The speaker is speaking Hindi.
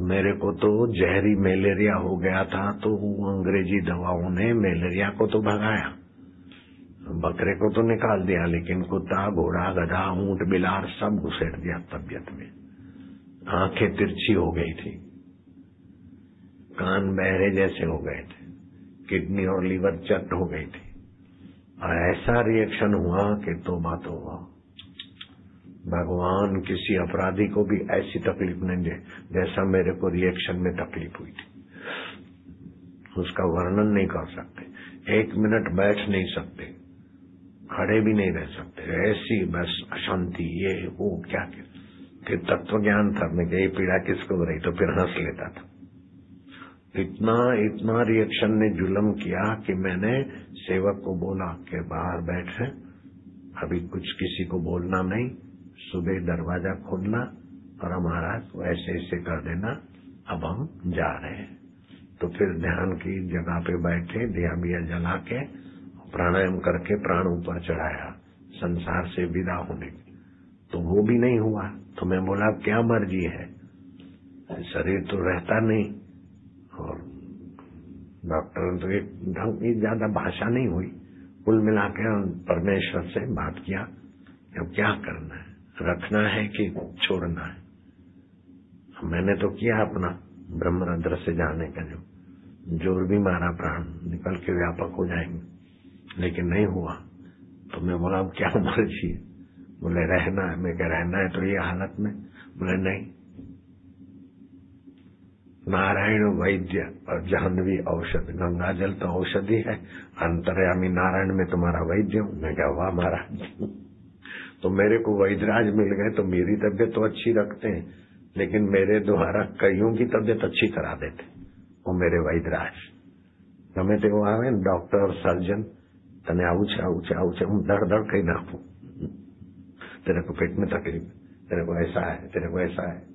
मेरे को तो जहरी मलेरिया हो गया था तो अंग्रेज़ी दवाओं ने मलेरिया को तो भगाया। बकरे को तो निकाल दिया, लेकिन कुत्ता, घोड़ा, गधा, ऊँट, बिलार सब घुसेट दिया तबियत में। आँखें तिरछी हो गई थी। कान बहरे जैसे हो गए थे। किडनी और लीवर चट हो गई थी। और ऐसा रिएक्शन हुआ कि तो बात हुआ भगवान किसी अपराधी को भी ऐसी तकलीफ़ नहीं दे, जैसा मेरे को रिएक्शन में तकलीफ़ हुई थी। उसका वर्णन नहीं कर सकते। एक मिनट बैठ नहीं सकते। खड़े भी नहीं रह सकते। ऐसी बस अशांति, ये, वो, क्या क्या। फिर तत्व ज्ञान था, मैं ये पीड़ा किसको हो रही तो फिर हंस लेता था। इतना इतना रिएक्शन ने जुलम किया कि मैंने सेवक को बोला कि बाहर बैठे अभी कुछ किसी को बोलना नहीं। सुबह दरवाज़ा खोलना और महाराज ऐसे ऐसे कर देना, अब हम जा रहे हैं। तो फिर ध्यान की जगह पे बैठे, दिया बिया जला के, प्राणायाम करके प्राण ऊपर चढ़ाया, संसार से विदा होने। तो वो भी नहीं हुआ। तो मैं बोला, क्या मर्ज़ी है? शरीर तो रहता नहीं। और डॉक्टर तो एक ढंग की ज़्यादा भाषा नहीं हुई। कुल मिला के परमेश्वर से बात किया, अब क्या करना है? रखना है कि छोड़ना है। मैंने तो किया अपना ब्रह्मरंध्र से जाने का जो ज़ोर भी मारा प्राण निकल के व्यापक हो जाएँगे। लेकिन नहीं हुआ। तो मैं बोला, अब क्या मर्ज़ी बोले, रहना है। मैं क्या रहना है तो ये हालत में? बोले, नहीं। नारायण वैद्य और जाह्नवी औषध, गंगा जल तो औषधि है। अंतर्यामी नारायण में तुम्हारा वैद्य हूँ। मैं क्या हुआ महाराज! तो मेरे को वैदराज मिल गए तो मेरी तबियत तो अच्छी रखते हैं लेकिन मेरे द्वारा कईयों की तबियत अच्छी करा देते वो मेरे वैदराज ગમે તેવું આવે ને ડોક્ટર સર્જન તને આવું છે આવું છે આવું છે હું ધડ ધડ કહી નાખું तेरे को पेट में तकलीफ तेरे को ऐसा है तेरे को ऐसा है